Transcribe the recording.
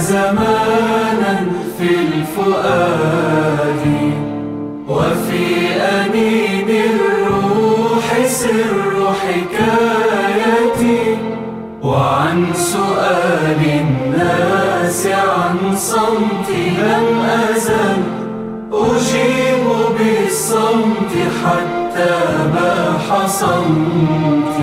زمانا في الفؤاد. وفي أنين الروح سر حكايتي. وعن سؤال الناس عن صمتي لم أزل. أجيب بالصمت حتى ما حصمت.